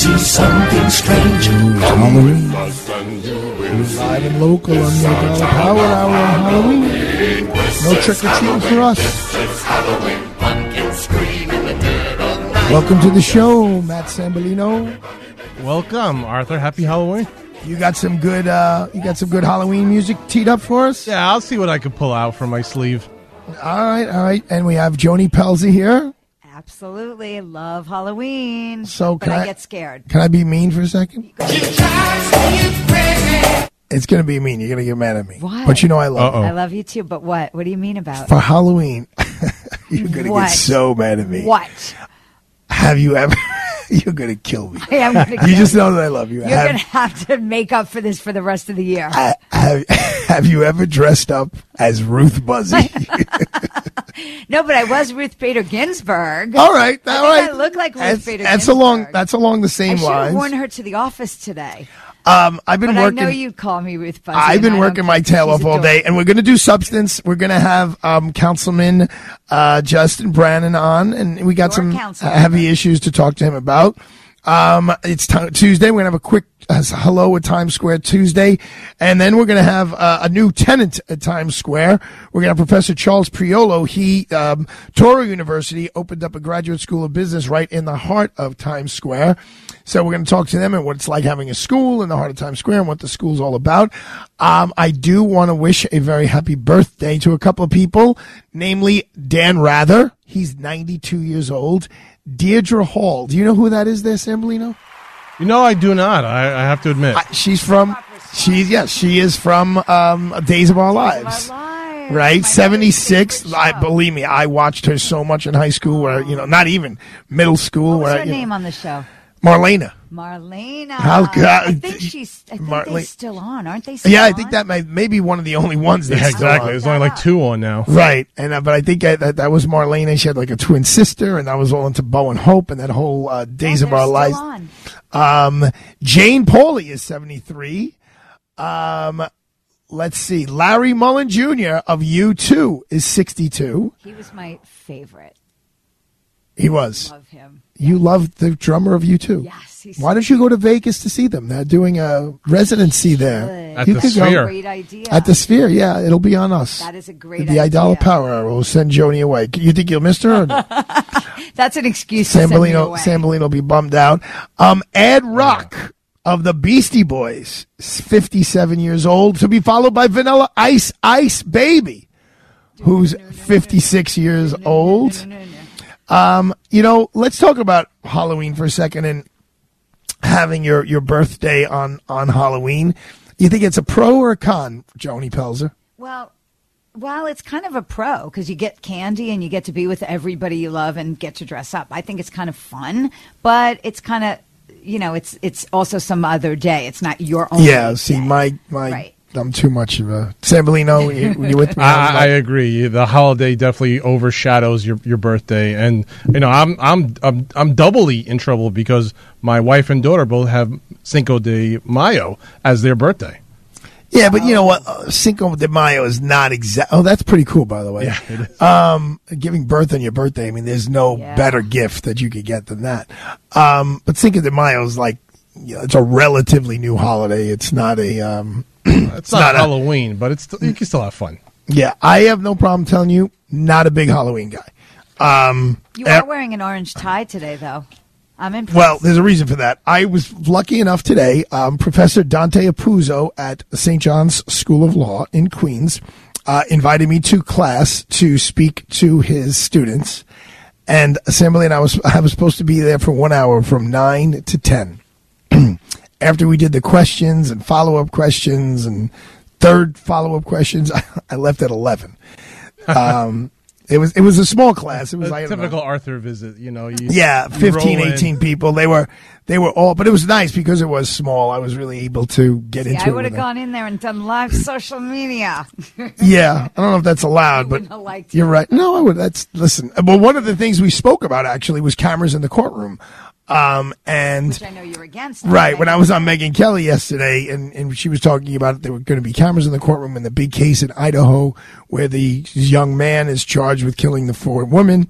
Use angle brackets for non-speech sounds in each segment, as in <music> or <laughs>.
See something strange? Halloween. Live and local on the Aidala Power Hour on Halloween. No trick or treating for us. Welcome to the show, Matt Sambolino. Welcome, Arthur. Happy Halloween. You got some good uh you got some good Halloween music teed up for us? Yeah, I'll see what I can pull out from my sleeve. All right, all right. And we have Joni Pelzi here. Absolutely. Love Halloween. So but can I, I- get scared. Can I be mean for a second? It's gonna be mean. You're gonna get mad at me. Why? But you know I love Uh-oh. you. I love you too, but what? What do you mean about For Halloween, <laughs> you're gonna What? get so mad at me. what? Have you ever? <laughs> you're gonna kill me. I am gonna You just you. know that I love you. You're Have- gonna have to make up for this for the rest of the year. I- have, <laughs> have you ever dressed up as Ruth Buzzi? <laughs> No, but I was Ruth Bader Ginsburg. all right, I all think right. I look like Ruth that's, Bader that's Ginsburg. along. That's along the I same have lines. worn her to the office today. Um, I've been But working. I know you'd call me Ruth Buzzi. I've been working my tail off all day, and we're going to do substance. We're going to have um, Councilman uh, Justin Brannan on, and we got Your some heavy issues to talk to him about. Um, it's t- Tuesday. We're going to have a quick uh, hello at Times Square Tuesday, and then we're going to have uh, a new tenant at Times Square. We're going to have Professor Charles Priolo. He um, Touro University opened up a graduate school of business right in the heart of Times Square. So we're going to talk to them and what it's like having a school in the heart of Times Square and what the school's all about. Um, I do want to wish a very happy birthday to a couple of people, namely Dan Rather. He's 92 years old. Deirdre Hall. Do you know who that is there, Sambolino? You know, I do not. I, I have to admit. Uh, she's from, she's, yes, she is from um, Days of Our Lives. Our lives. Right, My seventy six. I believe me, I watched her so much in high school, where you know, not even middle school. What was where her you know, name on the show? Marlena. Marlena. How could I- I think she's. I think Marle- they're still on, aren't they? Still Yeah, I on? think that may, may be one of the only ones that's yeah, still exactly. on. There's only like two on now. Right, and uh, but I think uh, that that was Marlena. She had like a twin sister, and I was all into Bo and Hope and that whole uh, Days Yeah, of they're Our still Lives. on. Um, Jane Pauley is seventy three. Um, let's see, Larry Mullen Jr. of U two is sixty two. He was my favorite. He was. Love him. You loved the drummer of U two. Yes. He's Why don't you go to Vegas to see them? They're doing a residency there. At You the could go- Sphere. Great idea. At the Sphere, yeah, it'll be on us. That is a great idea. the idea. Aidala Power Hour will send Joni away. You think you'll miss her? Or no? <laughs> That's an excuse to send me Sambolino, away. Sambolino will be bummed out. Um, Ad-Rock of the Beastie Boys, 57 years old, to be followed by Vanilla Ice Ice Baby, who's 56 years old. <laughs> Um, you know, let's talk about Halloween for a second and having your, your birthday on, on Halloween. You think it's a pro or a con, Joni Pelzer? Well, well, it's kind of a pro because you get candy and you get to be with everybody you love and get to dress up. I think it's kind of fun, but it's kind of, you know, it's it's also some other day. It's not your own. Yeah, see, day. my, my, Right. I'm too much of a Sambolino. When you, you with me, <laughs> I was I, I agree. The holiday definitely overshadows your, your birthday, and you know I'm I'm I'm I'm doubly in trouble because my wife and daughter both have Cinco de Mayo as their birthday. Yeah, but you know what? Uh, Cinco de Mayo is not exact. Oh, that's pretty cool, by the way. Yeah, it is. Um, giving birth on your birthday. I mean, there's no Yeah. better gift that you could get than that. Um, but Cinco de Mayo is like, you know, it's a relatively new holiday. It's not a, um, It's not, not a- Halloween, but it's you can still have fun. yeah, I have no problem telling you, not a big Halloween guy. Um, You eh, are wearing an orange tie today, though. I'm impressed. Well, there's a reason for that. I was lucky enough today. Um, Professor Dante Apuzzo at St. John's School of Law in Queens uh, invited me to class to speak to his students, and Assembly and I was I was supposed to be there for one hour from nine to ten. <clears throat> After we did the questions and follow up questions and third follow up questions, <laughs> I left at eleven. Um, it was it was a small class. It was A typical Arthur visit, you know. You, Yeah, you 15, roll in. 18 people. They were they were all, but it was nice because it was small. I was really able to get See, into I it. would have them. gone in there and done live <clears throat> social media. <laughs> Yeah, I don't know if that's allowed, but you're right. No, I would. That's listen. Well, one of the things we spoke about actually was cameras in the courtroom, um, and Which I know you're against. Right. When I was on Megyn Kelly yesterday and, and she was talking about there were going to be cameras in the courtroom in the big case in Idaho where the young man is charged with killing the four women.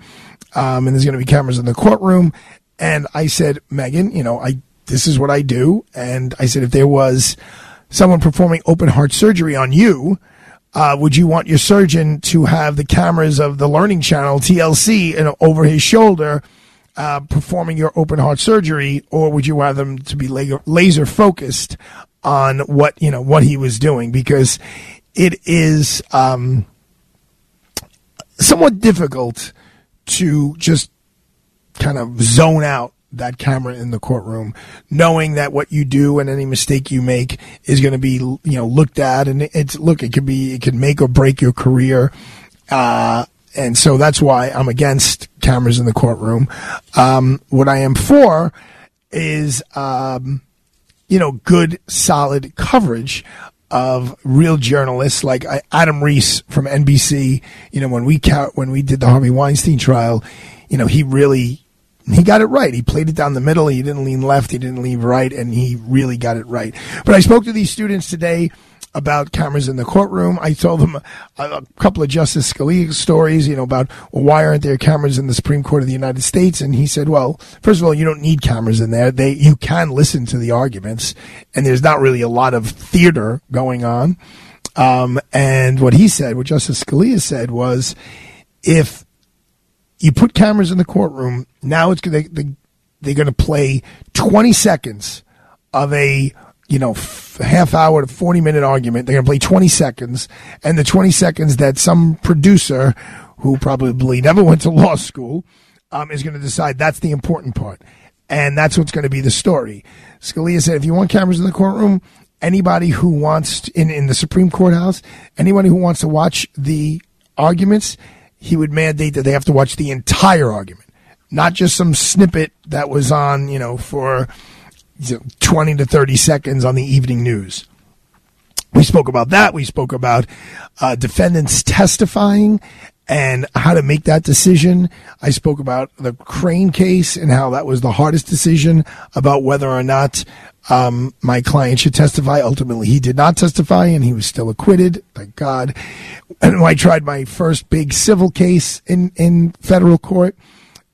Um, and there's going to be cameras in the courtroom. And I said, Megyn, you know, I, this is what I do. And I said, if there was someone performing open heart surgery on you, uh, would you want your surgeon to have the cameras of the Learning Channel, TLC, and over his shoulder, uh, performing your open heart surgery, or would you want them to be laser, laser focused on what you know what he was doing? Because it is um, somewhat difficult to just kind of zone out that camera in the courtroom, knowing that what you do and any mistake you make is going to be, you know, looked at. And it's, look, it could be, it could make or break your career. Uh, and so that's why I'm against cameras in the courtroom. Um, what I am for is, um, you know, good, solid coverage of real journalists like Adam Reiss from NBC. You know, when we ca- when we did the Harvey Weinstein trial, you know, he really he got it right. He played it down the middle. He didn't lean left. He didn't lean right, and he really got it right. But I spoke to these students today about cameras in the courtroom. I told them a, a couple of Justice Scalia stories, you know, about well, why aren't there cameras in the Supreme Court of the United States? And he said, well, first of all, you don't need cameras in there. They you can listen to the arguments, and there's not really a lot of theater going on. Um, and what he said, what Justice Scalia said, was if you put cameras in the courtroom, now it's they, they, they're going to play 20 seconds of a you know f- half hour to 40 minute argument. They're going to play 20 seconds, and the 20 seconds that some producer who probably never went to law school um, is going to decide that's the important part, and that's what's going to be the story. Scalia said, if you want cameras in the courtroom, anybody who wants to, in in the Supreme Court House, anybody who wants to watch the arguments, he would mandate that they have to watch the entire argument, not just some snippet that was on, you know, for 20 to 30 seconds on the evening news. We spoke about that. We spoke about uh, defendants testifying and how to make that decision. I spoke about the Crane case and how that was the hardest decision about whether or not um, my client should testify. Ultimately, he did not testify and he was still acquitted. Thank God. And I tried my first big civil case in, in federal court,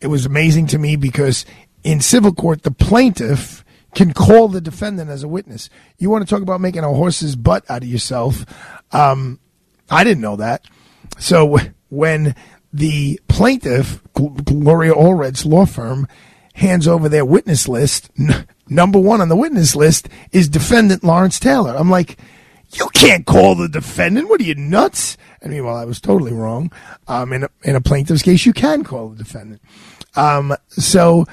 it was amazing to me because in civil court, the plaintiff can call the defendant as a witness. You want to talk about making a horse's butt out of yourself? Um, I didn't know that. So when the plaintiff, Gloria Allred's law firm, hands over their witness list, n- number one on the witness list is defendant Lawrence Taylor. I'm like, you can't call the defendant. What are you nuts? I mean, well, I was totally wrong. Um, in a, in a plaintiff's case, you can call the defendant. Um, so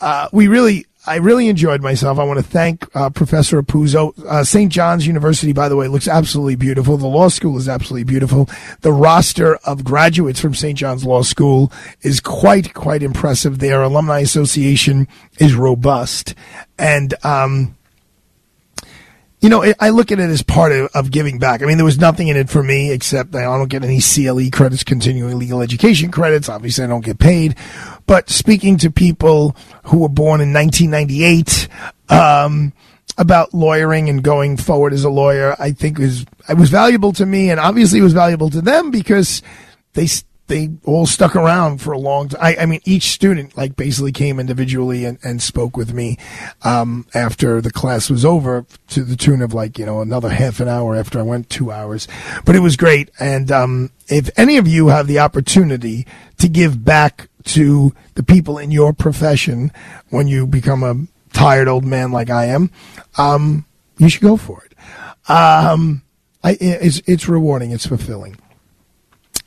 uh, we really, I really enjoyed myself. I want to thank uh, Professor Apuzzo. Uh, St. John's University, by the way, looks absolutely beautiful. The law school is absolutely beautiful. The roster of graduates from St. John's Law School is quite, quite impressive. Their alumni association is robust, and um, you know, I- look at it as part of, of giving back. I mean, there was nothing in it for me except I don't get any CLE credits, continuing legal education credits. Obviously, I don't get paid. But speaking to people who were born in 1998, um, about lawyering and going forward as a lawyer, I think was it was valuable to me, and obviously it was valuable to them because they they all stuck around for a long time. I, I mean, each student like basically came individually and, and spoke with me um, after the class was over to the tune of like you know another half an hour after I went two hours, but it was great. And um, if any of you have the opportunity to give back to the people in your profession when you become a tired old man like I am, um, you should go for it. Um, I, it's, it's rewarding. It's fulfilling.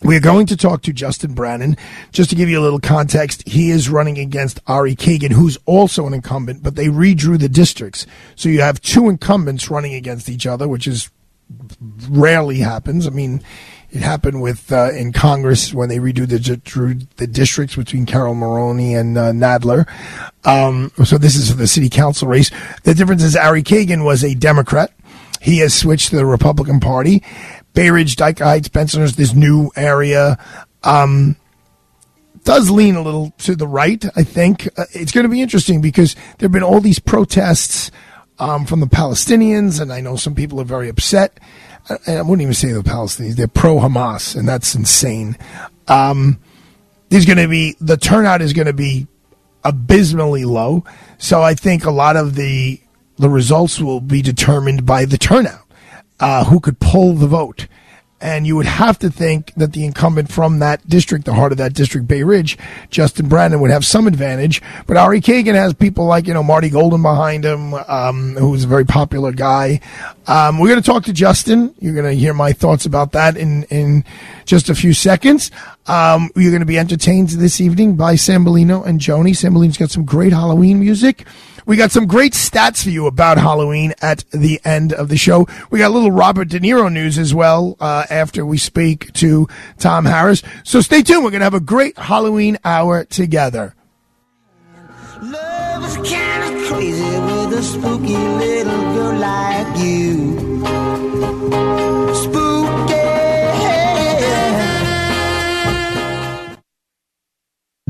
We're going to talk to Justin Brannan. Just to give you a little context, he is running against Ari Kagan, who's also an incumbent, but they redrew the districts. So you have two incumbents running against each other, which is rarely happens. I mean, it happened with uh, in Congress when they redo the the districts between Carol Maloney and uh, Nadler. Um, so this is for the city council race. The difference is Ari Kagan was a Democrat. He has switched to the Republican Party. Bay Ridge, Dyker Heights, Bensonhurst, this new area, um, does lean a little to the right. I think uh, it's going to be interesting because there have been all these protests um, from the Palestinians, and I know some people are very upset. I, wouldn't even say the Palestinians; they're pro Hamas, and that's insane. Um, there's going to be the turnout is going to be abysmally low, so I think a lot of the the results will be determined by the turnout, uh, who could pull the vote. And you would have to think that the incumbent from that district, the heart of that district, Bay Ridge, Justin Brannan, would have some advantage. But Ari Kagan has people like, you know, Marty Golden behind him, um, who's a very popular guy. Um, we're going to talk to Justin. You're going to hear my thoughts about that in, in just a few seconds. Um, you're going to be entertained this evening by Sambolino and Joni. Sambolino's got some great Halloween music. We got some great stats for you about Halloween at the end of the show. We got a little Robert De Niro news as well uh, after we speak to Tom Harris. So stay tuned. We're going to have a great Halloween hour together. Love is kind of crazy with a spooky little girl like you.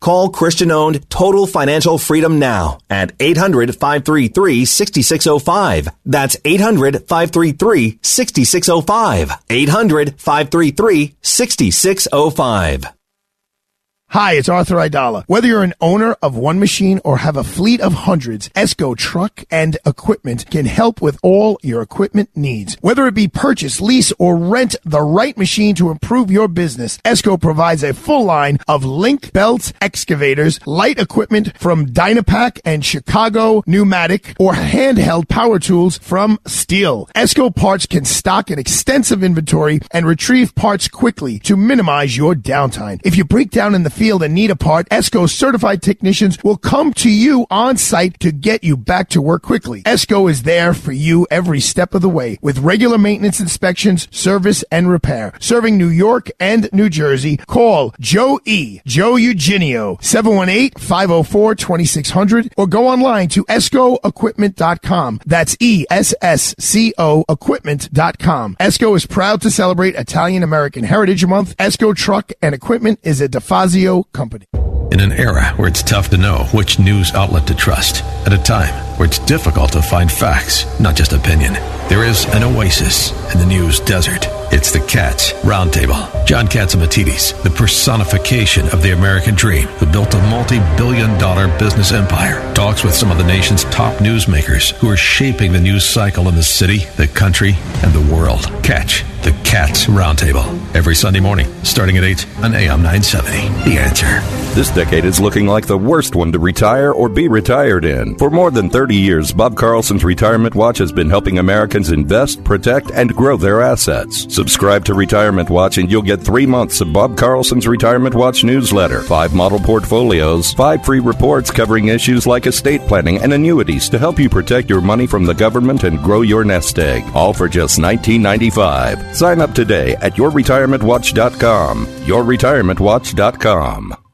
Call Christian owned Total Financial Freedom now at 800 533 6605. That's 800 533 6605. 800 533 6605. Hi, it's Arthur Aidala. Whether you're an owner of one machine or have a fleet of hundreds, Esco Truck and Equipment can help with all your equipment needs. Whether it be purchase, lease, or rent the right machine to improve your business, Esco provides a full line of link belts, excavators, light equipment from Dynapac and Chicago Pneumatic, or handheld power tools from Stihl. Esco parts can stock an extensive inventory and retrieve parts quickly to minimize your downtime. If you break down in the field and need a part, ESCO certified technicians will come to you on site to get you back to work quickly. ESCO is there for you every step of the way with regular maintenance inspections, service, and repair. Serving New York and New Jersey, call Joe E. Joe Eugenio, 718-504-2600 or go online to escoequipment.com. That's E-S-S-C-O equipment.com. ESCO is proud to celebrate Italian American Heritage Month. ESCO Truck and Equipment is a DeFazio company. In an era where it's tough to know which news outlet to trust, at a time where it's difficult to find facts, not just opinion, there is an oasis in the news desert. It's the Cats Roundtable. John Catsimatidis, the personification of the American dream, who built a multi-billion dollar business empire, talks with some of the nation's top newsmakers who are shaping the news cycle in the city, the country, and the world. Catch The Cats Roundtable. Every Sunday morning, starting at 8 on AM 970. The Answer. This decade is looking like the worst one to retire or be retired in. For more than 30 years, Bob Carlson's Retirement Watch has been helping Americans invest, protect, and grow their assets. Subscribe to Retirement Watch and you'll get three months of Bob Carlson's Retirement Watch newsletter, five model portfolios, five free reports covering issues like estate planning and annuities to help you protect your money from the government and grow your nest egg. All for just $19.95. Sign up today at yourretirementwatch.com. Yourretirementwatch.com.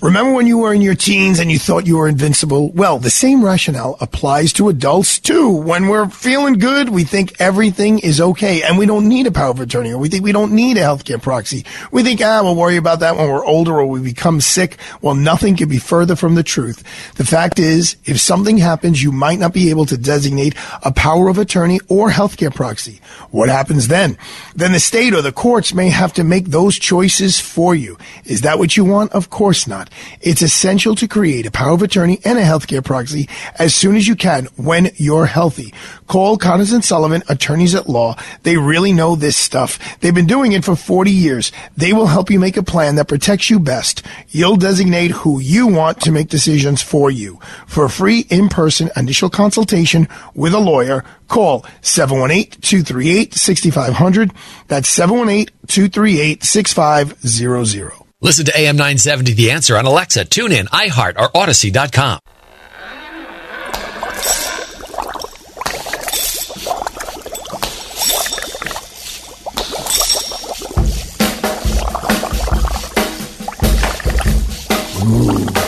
Remember when you were in your teens and you thought you were invincible? Well, the same rationale applies to adults too. When we're feeling good, we think everything is okay and we don't need a power of attorney or we think we don't need a healthcare proxy. We think, ah, we'll worry about that when we're older or we become sick. Well, nothing could be further from the truth. The fact is, if something happens, you might not be able to designate a power of attorney or healthcare proxy. What happens then? Then the state or the courts may have to make those choices for you. Is that what you want? Of course not. It's essential to create a power of attorney and a healthcare proxy as soon as you can when you're healthy. Call Connors and Sullivan, attorneys at law. They really know this stuff. They've been doing it for 40 years. They will help you make a plan that protects you best. You'll designate who you want to make decisions for you. For a free in-person initial consultation with a lawyer, call 718-238-6500. That's 718-238-6500. Listen to AM 970 The Answer on Alexa, TuneIn, iHeart, or Audacy.com.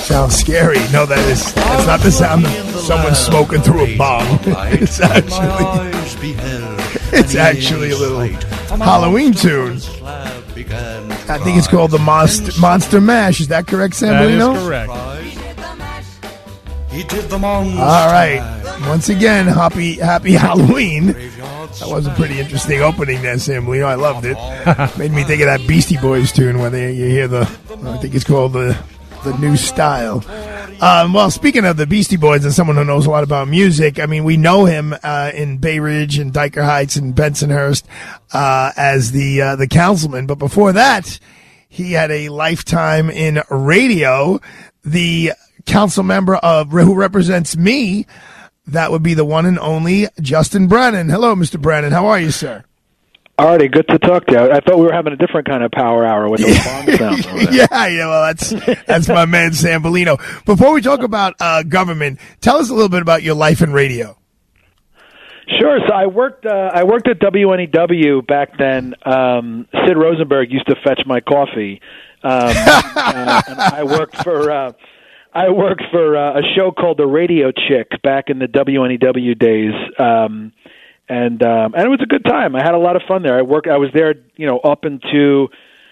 Sounds scary. No, that is that's not the sound of someone smoking through a bong. <laughs> it's actually it's actually a little Halloween tune. I think it's called the Monster, Monster Mash. Is that correct, Sam? That is Marino? correct. He did the monster. All right. Once again, happy happy <laughs> Halloween. That was a pretty interesting opening there, Sam Leo. I loved it. <laughs> Made me think of that Beastie Boys tune where they, you hear the, I think it's called the the new style. Um, well, speaking of the Beastie Boys and someone who knows a lot about music, I mean, we know him uh, in Bay Ridge and Dyker Heights and Bensonhurst uh, as the uh, the councilman. But before that, he had a lifetime in radio. The council member of who represents me, that would be the one and only Justin Brannan. Hello, Mr. Brannan. How are you, sir? Artie, good to talk to you. I thought we were having a different kind of power hour with those bomb sounds. <laughs> yeah, yeah. Well, that's that's my man Sam Bellino. Before we talk about uh, government, tell us a little bit about your life in radio. Sure. So I worked. Uh, I worked at WNEW back then. Um, Sid Rosenberg used to fetch my coffee, um, <laughs> uh, and I worked for. Uh, I worked for uh, a show called The Radio Chick back in the WNEW days, um, and um, and it was a good time. I had a lot of fun there. I worked. I was there, you know, up into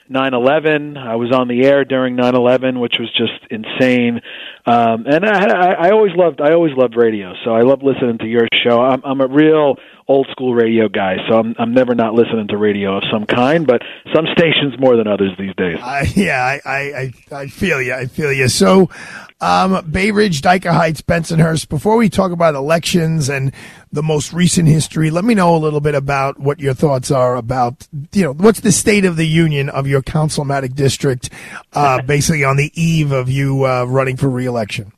9/11. I was on the air during 9/11, which was just insane. Um, and I, had, I, I always loved. I always loved radio, so I love listening to your show. I'm, I'm a real old school radio guy, so I'm I'm never not listening to radio of some kind, but some stations more than others these days. I, yeah, I, I, I, I feel you. I feel you. So, um, Bay Ridge, Dyker Heights, Bensonhurst. Before we talk about elections and the most recent history, let me know a little bit about what your thoughts are about, you know, what's the state of the union of your councilmatic district, uh, <laughs> basically on the eve of you uh, running for reelection.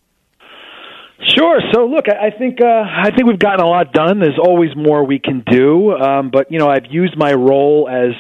Sure. So look, I I think uh, I think we've gotten a lot done. There's always more we can do, um, but you know, I've used my role as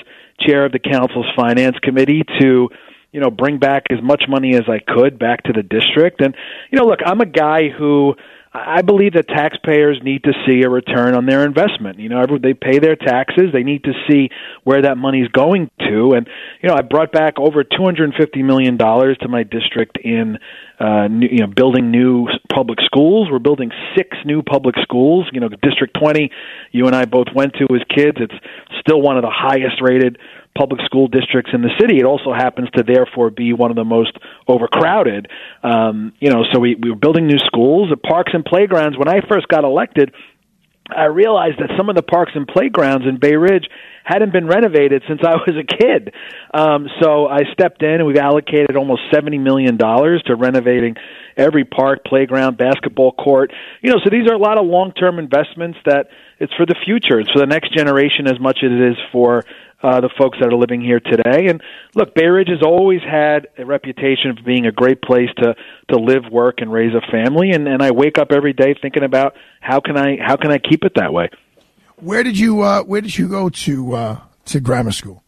chair of the council's finance committee to you know bring back as much money as I could back to the district. And you know, look, I'm a guy who I believe that taxpayers need to see a return on their investment. You know, they pay their taxes; they need to see where that money's going to. And you know, I brought back over 250 million dollars to my district in uh, new, you know building new public schools. We're building six new public schools. You know, District 20, you and I both went to as kids. It's still one of the highest rated public school districts in the city. It also happens to therefore be one of the most overcrowded. Um, you know, so we, we were building new schools, the parks and playgrounds. When I first got elected, I realized that some of the parks and playgrounds in Bay Ridge hadn't been renovated since I <laughs> was a kid. Um, so I stepped in and we've allocated almost seventy million dollars to renovating every park, playground, basketball court. You know, so these are a lot of long-term investments that it's for the future. It's for the next generation as much as it is for uh, the folks that are living here today. And look, Bay Ridge has always had a reputation for being a great place to to live, work, and raise a family. And and I wake up every day thinking about how can I how can I keep it that way. Where did you uh, Where did you go to uh, to grammar school?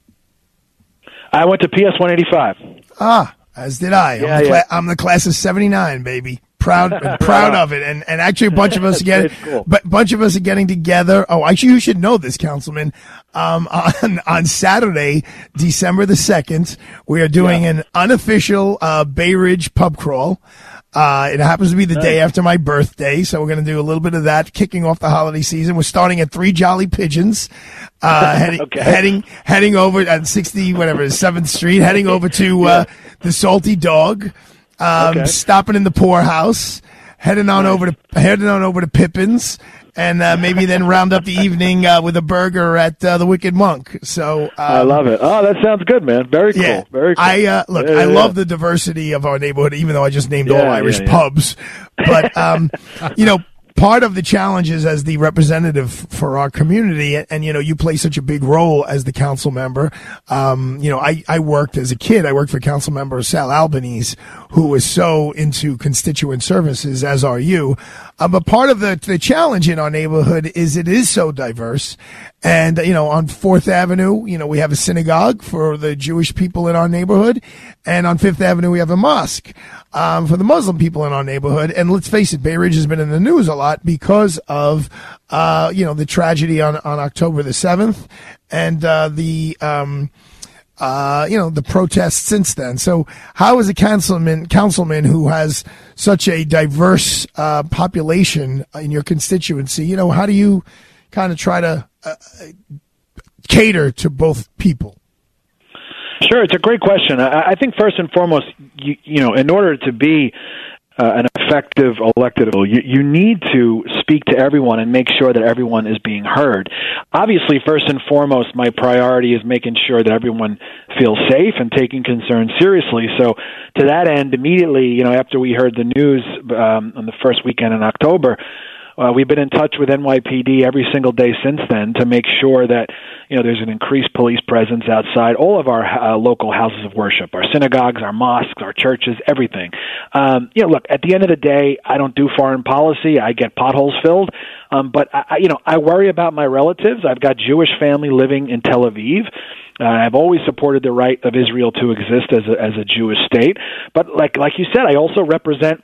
I went to PS 185. Ah, as did I. Yeah, I'm, the yeah. I'm the class of '79, baby. Proud, <laughs> proud of it, and and actually a bunch of us <laughs> again, cool. but bunch of us are getting together. Oh, actually, you should know this, Councilman. Um, <laughs> on on Saturday, December the second, we are doing an unofficial uh, Bay Ridge pub crawl. Uh, it happens to be the day after my birthday, so we're going to do a little bit of that, kicking off the holiday season. We're starting at Three Jolly Pigeons, uh, heading, Okay. heading, heading over at 60, whatever, 7th Street, heading over to, uh, the Salty Dog, um, Okay. stopping in the poorhouse, heading on over to, heading on over to Pippin's, and, uh, maybe then round up the evening, uh, with a burger at, uh, the Wicked Monk. So, um, I love it. Oh, that sounds good, man. Very cool. yeah, Very cool. I uh, look. Yeah, I yeah, love the diversity of our neighborhood, even though I just named all Irish pubs. But um, <laughs> you know, part of the challenge is as the representative for our community, and, and, you know, you play such a big role as the council member. Um, you know, I I worked as a kid. I worked for council member Sal Albanese, who was so into constituent services, as are you. Uh, but part of the the challenge in our neighborhood is it is so diverse, and you know, on Fourth Avenue, you know, we have a synagogue for the Jewish people in our neighborhood, and on Fifth Avenue we have a mosque um, for the Muslim people in our neighborhood. And let's face it, Bay Ridge has been in the news a lot because of uh, you know the tragedy on on October the seventh and uh, the. Um, uh, you know, the protests since then. So how is a councilman, councilman who has such a diverse, uh, population in your constituency, you know, how do you kind of try to uh, cater to both people? Sure, it's a great question. I, I think first and foremost, you, you know, in order to be uh, an effective elected official, you, you need to speak to everyone and make sure that everyone is being heard. Obviously, first and foremost, my priority is making sure that everyone feels safe and taking concerns seriously. So, to that end, immediately, you know, after we heard the news um, on the first weekend in October, uh, we've been in touch with NYPD every single day since then to make sure that you know there's an increased police presence outside all of our uh, local houses of worship, our synagogues, our mosques, our churches, everything. Um, you know, look, at the end of the day, I don't do foreign policy. I get potholes filled, um, but I, I- you know, I worry about my relatives. I've got Jewish family living in Tel Aviv. Uh, I've always supported the right of Israel to exist as a, as a Jewish state, but like like you said, I also represent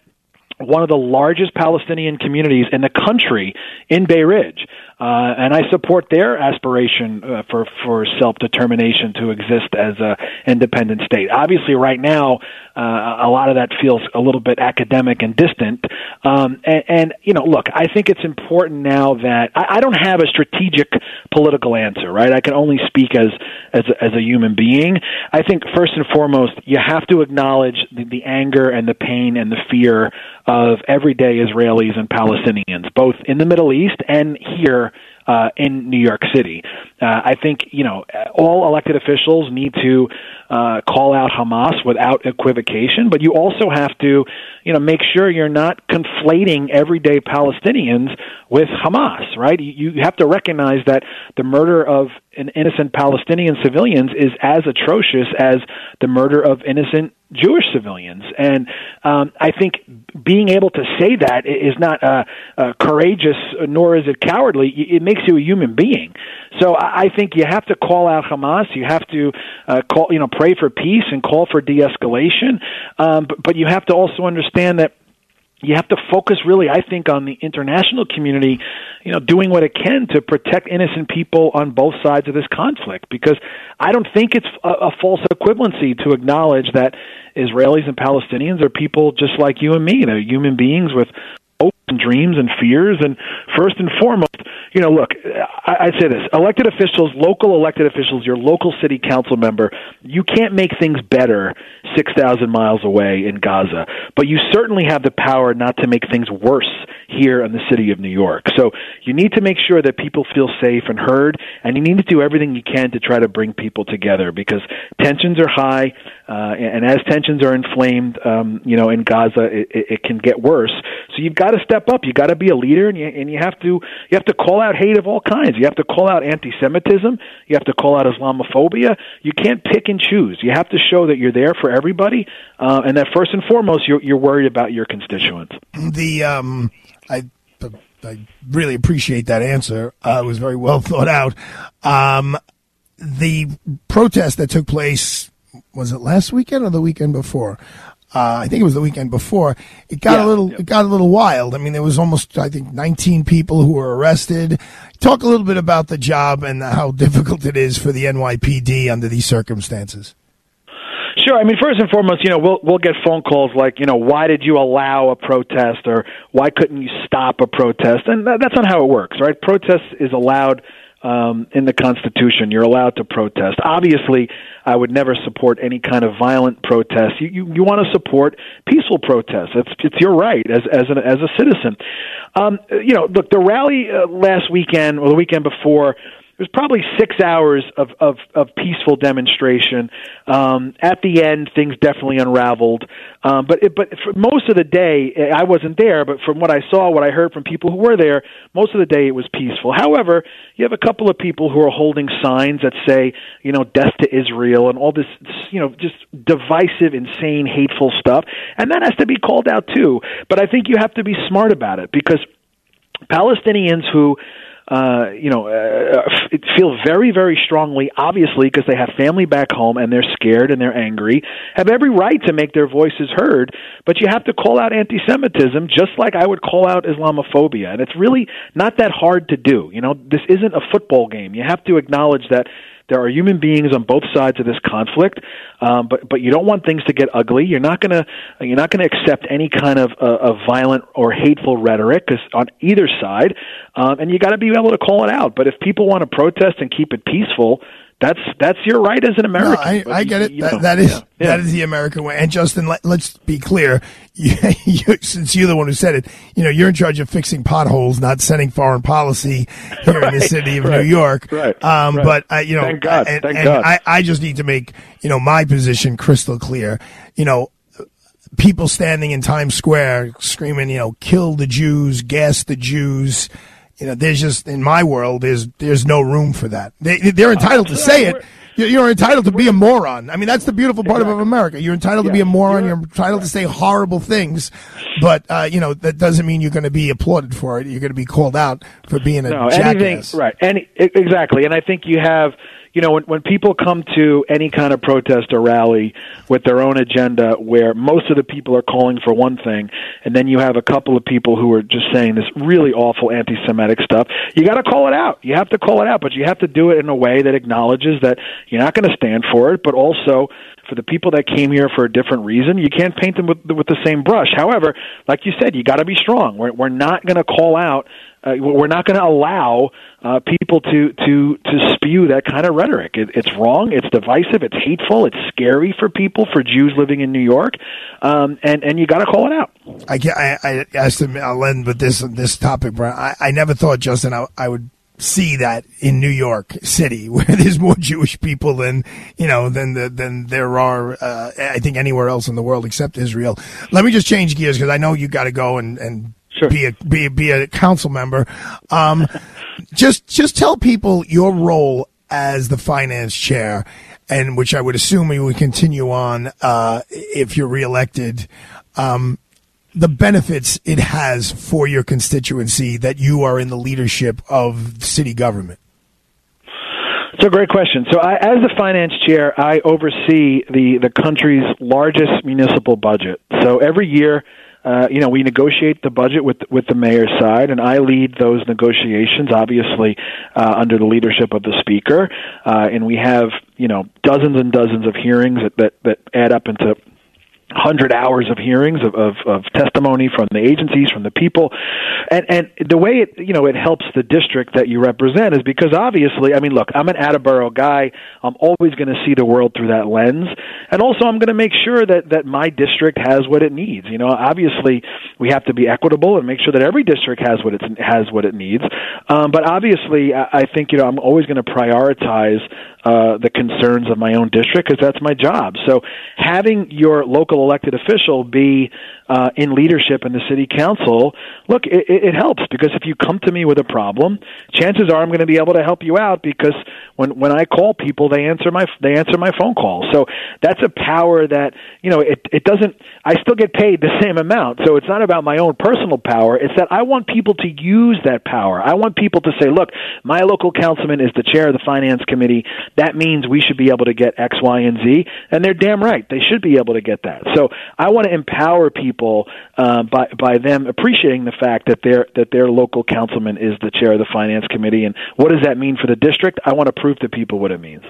one of the largest Palestinian communities in the country in Bay Ridge. Uh, and I support their aspiration uh, for for self determination to exist as a independent state. Obviously, right now, uh, a lot of that feels a little bit academic and distant. Um, and, and you know, look, I think it's important now that I, I don't have a strategic political answer, right? I can only speak as as a, as a human being. I think first and foremost, you have to acknowledge the, the anger and the pain and the fear of everyday Israelis and Palestinians, both in the Middle East and here uh, in New York City. Uh, I think you know all elected officials need to uh, call out Hamas without equivocation, but you also have to you know make sure you're not conflating everyday Palestinians with Hamas, right? You, you have to recognize that the murder of an innocent Palestinian civilians is as atrocious as the murder of innocent Jewish civilians, and um, I think being able to say that is not uh, uh, courageous, nor is it cowardly. It makes you a human being. So I I think you have to call out Hamas. You have to uh, call, you know, pray for peace and call for de-escalation. Um, but, but you have to also understand that you have to focus really i think on the international community you know doing what it can to protect innocent people on both sides of this conflict because i don't think it's a, a false equivalency to acknowledge that israelis and palestinians are people just like you and me they're human beings with and dreams and fears and first and foremost you know, look, I, say this: elected officials, local elected officials, your local city council member, you can't make things better six thousand miles away in Gaza, but you certainly have the power not to make things worse here in the city of New York. So you need to make sure that people feel safe and heard, and you need to do everything you can to try to bring people together because tensions are high, uh, and as tensions are inflamed, um, you know, in Gaza, it, it can get worse. So you've got to step up. You got to be a leader, and you, and you have to you have to call out hate of all kinds. You have to call out anti-Semitism. You have to call out Islamophobia. You can't pick and choose. You have to show that you're there for everybody, uh, and that first and foremost, you're, you're worried about your constituents. The um, I I really appreciate that answer. Uh, it was very well <laughs> thought out. Um, the protest that took place was it last weekend or the weekend before? Uh, I think it was the weekend before. It got Yeah, a little, it got a little wild. I mean, there was almost, I think, 19 people who were arrested. Talk a little bit about the job and how <laughs> difficult it is for the NYPD under these circumstances. Sure. I mean, first and foremost, you know, we'll we'll get phone calls like, you know, why did you allow a protest, or why couldn't you stop a protest? And that, that's not how it works, right? Protest is allowed um, in the Constitution. You're allowed to protest. Obviously, I would never support any kind of violent protest. You you, you want to support peaceful protests. It's it's your right as as an, as a citizen. Um, you know, look, the rally uh, last weekend or the weekend before was probably six hours of, of, of peaceful demonstration. Um, at the end, things definitely unraveled. Um, but it, but for most of the day, I wasn't there. But from what I saw, what I heard from people who were there, most of the day it was peaceful. However, you have a couple of people who are holding signs that say, you know, "Death to Israel" and all this, you know, just divisive, insane, hateful stuff, and that has to be called out too. But I think you have to be smart about it because Palestinians who uh, you know, uh, feel very, very strongly, obviously, because they have family back home and they're scared and they're angry, have every right to make their voices heard. But you have to call out anti-Semitism just like I would call out Islamophobia, and it's really not that hard to do. You know, this isn't a football game. You have to acknowledge that there are human beings on both sides of this conflict, um, but but you don't want things to get ugly. You're not gonna you're not gonna accept any kind of uh, of violent or hateful rhetoric 'cause on either side, um, and you got to be able to call it out. But if people want to protest and keep it peaceful, that's that's your right as an American. No, I, I get it. you That, is yeah, that is the American way. And Justin, let, let's be clear. <laughs> You, you, since you're the one who said it, you know you're in charge of fixing potholes, not setting foreign policy here in the <laughs> city of right, New York. right, Um, right. But uh, you know, Thank God, and, thank and God. I, I just need to make you know my position crystal clear. You know, people standing in Times Square screaming, you know, kill the Jews, gas the Jews. You know, there's just in my world, there's there's no room for that. They they're entitled to <laughs> say it. You're entitled to be a moron. I mean, that's the beautiful part of America. You're entitled to be a moron. You're entitled to say horrible things, but uh, you know that doesn't mean you're going to be applauded for it. You're going to be called out for being a no, jackass. anything right? Any exactly, and I think you have, you know, when when people come to any kind of protest or rally with their own agenda, where most of the people are calling for one thing, and then you have a couple of people who are just saying this really awful anti-Semitic stuff. You got to call it out. You have to call it out, but you have to do it in a way that acknowledges that you're not going to stand for it, but also for the people that came here for a different reason, you can't paint them with with the same brush. However, like you said, you got to be strong. We're we're not going to call out. Uh, we're not going to allow uh, people to to to spew that kind of rhetoric. It, it's wrong. It's divisive. It's hateful. It's scary for people, for Jews living in New York, um, and and you got to call it out. I, I, I asked him. I'll end with this this topic, Brian. I, I never thought, Justin, I, I would see that in New York City, <laughs> where there's more Jewish people than you know than the, than there are. Uh, I think anywhere else in the world except Israel. Let me just change gears because I know you got to go and and be a be be a council member. Um, <laughs> just just tell people your role as the finance chair, and which I would assume you would continue on uh, if you're reelected. Um, the benefits it has for your constituency that you are in the leadership of city government. It's a great question. So, I, as the finance chair, I oversee the the country's largest municipal budget. So every year, uh, you know, we negotiate the budget with with the mayor's side, and I lead those negotiations. Obviously, uh, under the leadership of the speaker, uh, and we have you know dozens and dozens of hearings that that, that add up into hundred hours of hearings of, of, of testimony from the agencies, from the people, and and the way it you know it helps the district that you represent is because obviously, I mean, look, I'm an outer borough guy. I'm always going to see the world through that lens, and also I'm going to make sure that that my district has what it needs. You know, obviously we have to be equitable and make sure that every district has what it has what it needs. Um, but obviously, I, I think you know I'm always going to prioritize uh, the concerns of my own district because that's my job. So having your local elected official be uh, in leadership in the city council, look, it, it helps because if you come to me with a problem, chances are I'm going to be able to help you out because when when I call people, they answer my they answer my phone call. So that's a power that you know it it doesn't. I still get paid the <laughs> same amount, so it's not about my own personal power. It's that I want people to use that power. I want people to say, look, my local councilman is the chair of the finance committee. That means we should be able to get X, Y, and Z, and they're damn right. They should be able to get that. So I want to empower people uh, by by them appreciating the fact that their that their local councilman is the chair of the finance committee. And what does that mean for the district? I want to prove to people what it means.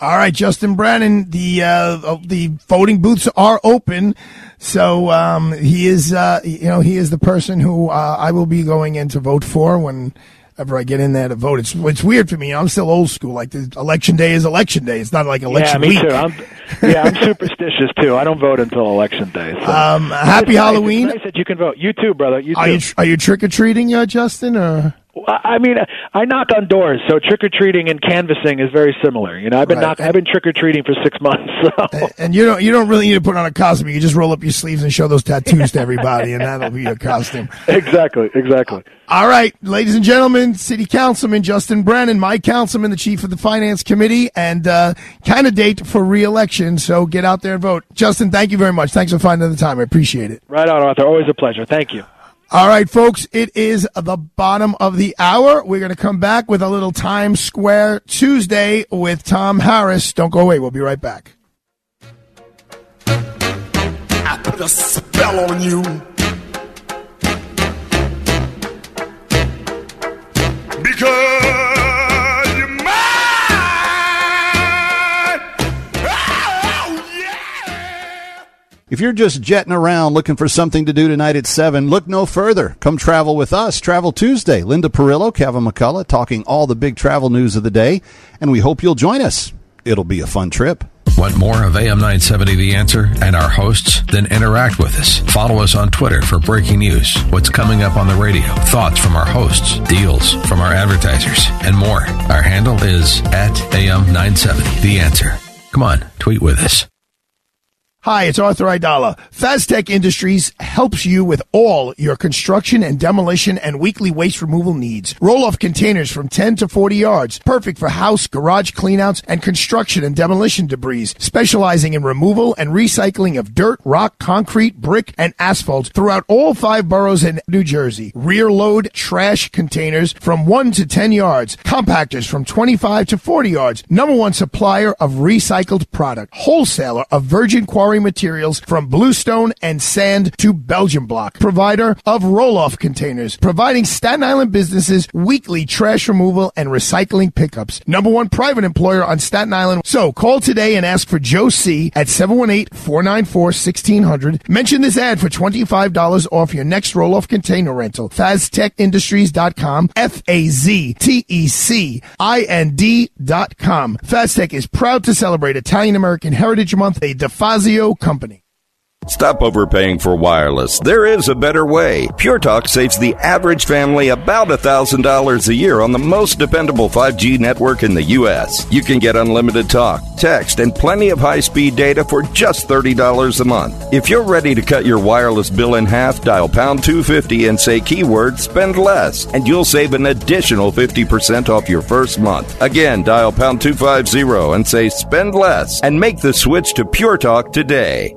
All right, Justin Brannan, the uh, the voting booths are open, so um, he is uh, you know he is the person who uh, I will be going in to vote for when ever I get in there to vote. It's it's weird for me. I'm still old school. Like election day is election day. It's not like election yeah, me week. too. I'm, yeah, I'm superstitious too. I don't vote until election day. So. Um, happy It's nice- Halloween. It's nice that you can vote. You too, brother. You too. Are you are you trick or treating, uh, Justin? Or I mean, I knock on doors, so trick or treating and canvassing is very similar. You know, I've been Right. knock, I've been trick or treating for six months. <laughs> So. and you don't you don't really need to put on a costume. You just roll up your sleeves and show those tattoos to everybody, and that'll be your costume. <laughs> exactly, exactly. All right, ladies and gentlemen, City Councilman Justin Brannan, my councilman, the chief of the Finance Committee, and uh, candidate for reelection. So get out there and vote. Justin, thank you very much. Thanks for finding the time. I appreciate it. Right on, Arthur. Always a pleasure. Thank you. All right, folks, it is the bottom of the hour. We're going to come back with a little Times Square Tuesday with Tom Harris. Don't go away. We'll be right back. I put a spell on you. Because If you're just jetting around looking for something to do tonight at 7, look no further. Come travel with us. Travel Tuesday. Linda Perillo, Kevin McCullough, talking all the big travel news of the day, and we hope you'll join us. It'll be a fun trip. Want more of AM 970 The Answer and our hosts? Then interact with us. Follow us on Twitter for breaking news, what's coming up on the radio, thoughts from our hosts, deals from our advertisers, and more. Our handle is at AM 970 The Answer. Come on, tweet with us. Hi, it's Arthur Aidala. Faztec Industries helps you with all your construction and demolition and weekly waste removal needs. Roll off containers from 10 to 40 yards, perfect for house, garage cleanouts, and construction and demolition debris, specializing in removal and recycling of dirt, rock, concrete, brick, and asphalt throughout all five boroughs in New Jersey. Rear load trash containers from 1 to 10 yards, compactors from 25 to 40 yards, number one supplier of recycled product, wholesaler of virgin quarry materials from bluestone and sand to Belgian block, provider of roll-off containers, providing Staten Island businesses weekly trash removal and recycling pickups. Number one private employer on Staten Island. So call today and ask for Joe C at 718-494-1600. Mention this ad for $25 off your next roll-off container rental. FazTechIndustries.com, F-A-Z-T-E-C-I-N-D dot com. Faztec is proud to celebrate Italian American Heritage Month, a DeFazio company. Stop overpaying for wireless. There is a better way. Pure Talk saves the average family about $1,000 a year on the most dependable 5G network in the U.S. You can get unlimited talk, text, and plenty of high speed data for just $30 a month. If you're ready to cut your wireless bill in half, dial pound 250 and say keyword spend less, and you'll save an additional 50% off your first month. Again, dial pound 250 and say spend less, and make the switch to Pure Talk today.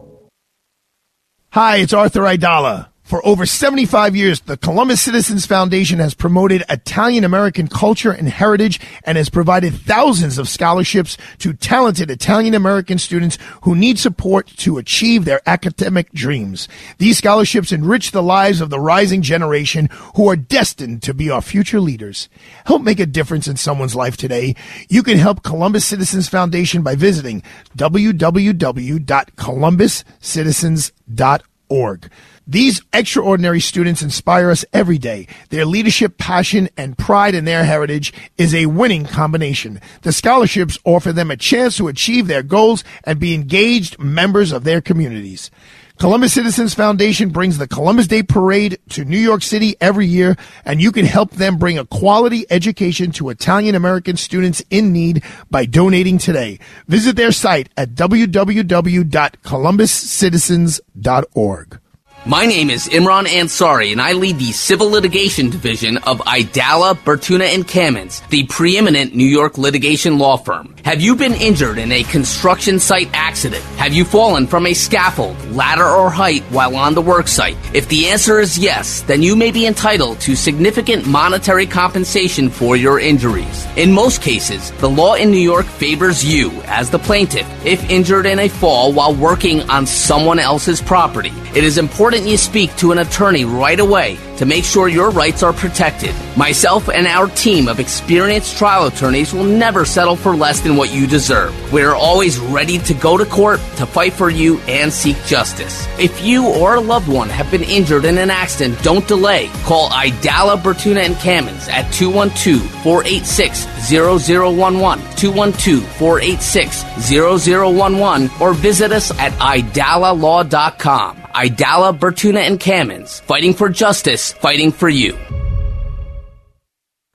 Hi, it's Arthur Aidala. For over 75 years, the Columbus Citizens Foundation has promoted Italian American culture and heritage and has provided thousands of scholarships to talented Italian American students who need support to achieve their academic dreams. These scholarships enrich the lives of the rising generation who are destined to be our future leaders. Help make a difference in someone's life today. You can help Columbus Citizens Foundation by visiting www.columbuscitizens.org. These extraordinary students inspire us every day. Their leadership, passion, and pride in their heritage is a winning combination. The scholarships offer them a chance to achieve their goals and be engaged members of their communities. Columbus Citizens Foundation brings the Columbus Day Parade to New York City every year, and you can help them bring a quality education to Italian American students in need by donating today. Visit their site at www.columbuscitizens.org. My name is Imran Ansari, and I lead the Civil Litigation Division of Aidala, Bertuna, and Kamins, the preeminent New York litigation law firm. Have you been injured in a construction site accident? Have you fallen from a scaffold, ladder, or height while on the work site? If the answer is yes, then you may be entitled to significant monetary compensation for your injuries. In most cases, the law in New York favors you as the plaintiff if injured in a fall while working on someone else's property. It is important you speak to an attorney right away to make sure your rights are protected. Myself and our team of experienced trial attorneys will never settle for less than what you deserve. We're always ready to go to court to fight for you and seek justice. If you or a loved one have been injured in an accident, don't delay. Call Aidala, Bertuna, and Kamins at 212-486-0011, 212-486-0011, or visit us at aidalalaw.com. Aidala, Bertuna, and Kamins, fighting for justice, fighting for you.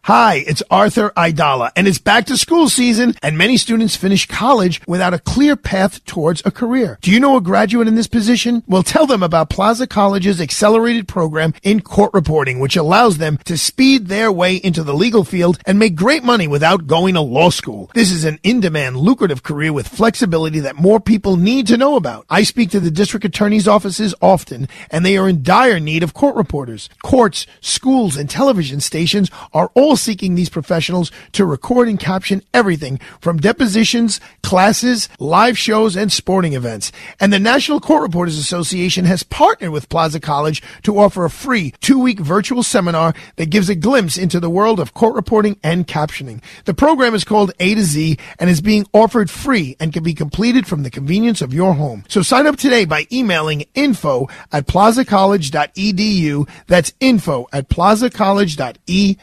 Hi, it's Arthur Aidala, and it's back to school season, and many students finish college without a clear path towards a career. Do you know a graduate in this position? Well, tell them about Plaza College's accelerated program in court reporting, which allows them to speed their way into the legal field and make great money without going to law school. This is an in-demand, lucrative career with flexibility that more people need to know about. I speak to the district attorney's offices often, and they are in dire need of court reporters. Courts, schools, and television stations are all seeking these professionals to record and caption everything from depositions, classes, live shows, and sporting events. And the National Court Reporters Association has partnered with Plaza College to offer a free two-week virtual seminar that gives a glimpse into the world of court reporting and captioning. The program is called A to Z and is being offered free and can be completed from the convenience of your home. So sign up today by emailing info at plazacollege.edu. That's info at plazacollege.edu.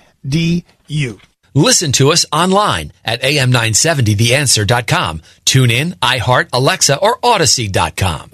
Listen to us online at am970theanswer.com. Tune in, iHeart, Alexa, or Audacy.com.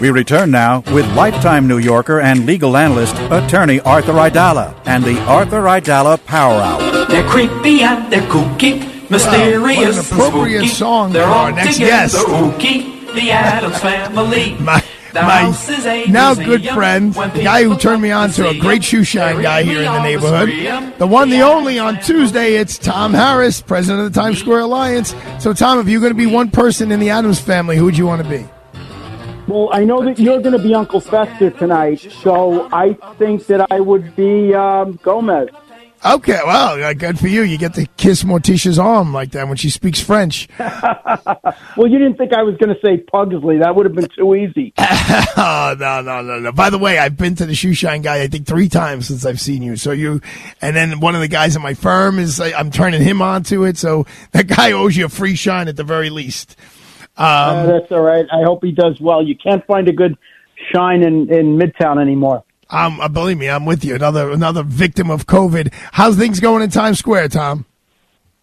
We return now with lifetime New Yorker and legal analyst, attorney Arthur Aidala, and the Arthur Aidala Power Hour. They're creepy and they're kooky, mysterious an appropriate spooky. song They're for all our next together guest. ooky, the Addams family. <laughs> My, my house is a now good museum friend, the guy who turned me on to to a great him. shoe shine guy here in the neighborhood. The one, the only on Tuesday, it's Tom Harris, president of the Times Square Alliance. So, Tom, if you're going to be one person in the Addams family, who would you want to be? Well, I know that you're going to be Uncle Fester tonight, so I think that I would be um, Gomez. Okay, well, uh, good for you. You get to kiss Morticia's arm like that when she speaks French. <laughs> Well, you didn't think I was going to say Pugsley. That would have been too easy. oh <laughs> no no no no! By the way, I've been to the shoe shine guy I think three times since I've seen you. So you, and then one of the guys in my firm is uh, I'm turning him on to it. So that guy owes you a free shine at the very least. Um, Uh, that's all right. I hope he does well. You can't find a good shine in, in Midtown anymore. Um, believe me, I'm with you. Another another victim of COVID. How's things going in Times Square, Tom?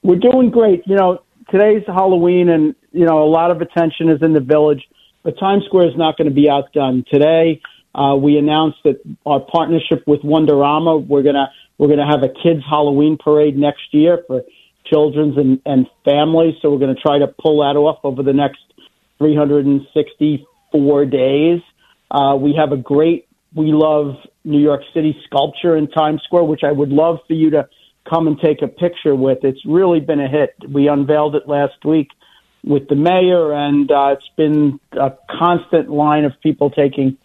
We're doing great. You know, today's Halloween, and you know a lot of attention is in the village, but Times Square is not going to be outdone today. Uh, we announced that our partnership with Wonderama, we're gonna we're gonna have a kids Halloween parade next year for children's and, and families. So we're gonna try to pull that off over the next 364 days. Uh, we have a great, we love New York City sculpture in Times Square, which I would love for you to come and take a picture with. It's really been a hit. We unveiled it last week with the mayor, and uh, it's been a constant line of people taking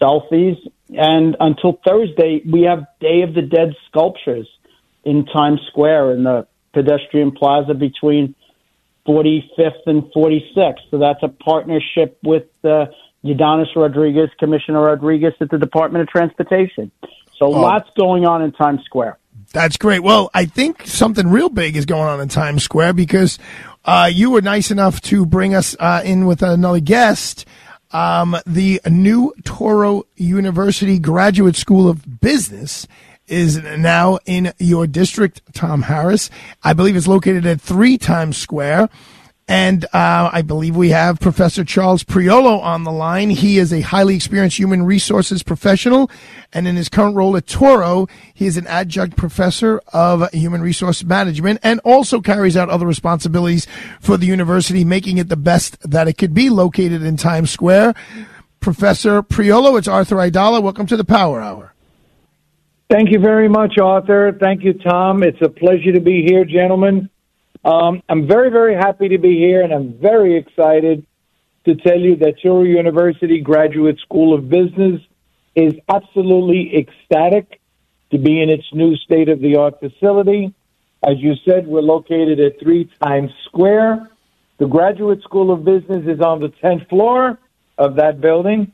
selfies. And until Thursday, we have Day of the Dead sculptures in Times Square in the pedestrian plaza between 45th and 46th. So that's a partnership with uh, Ydanis Rodriguez, Commissioner Rodriguez at the Department of Transportation. So Oh. lots going on in Times Square. That's great. Well, I think something real big is going on in Times Square because uh, you were nice enough to bring us uh, in with another guest. Um, the new Touro University Graduate School of Business is now in your district, Tom Harris. I believe it's located at 3 Times Square. And uh, I believe we have Professor Charles Priolo on the line. He is a highly experienced human resources professional, and in his current role at Touro, he is an adjunct professor of human resource management and also carries out other responsibilities for the university, making it the best that it could be located in Times Square. Professor Priolo, it's Arthur Aidala. Welcome to the Power Hour. Thank you very much, Arthur. Thank you, Tom. It's a pleasure to be here, gentlemen. Um, I'm very, very happy to be here, and I'm very excited to tell you that Touro University Graduate School of Business is absolutely ecstatic to be in its new state of the art facility. As you said, we're located at 3 Times Square. The Graduate School of Business is on the 10th floor of that building.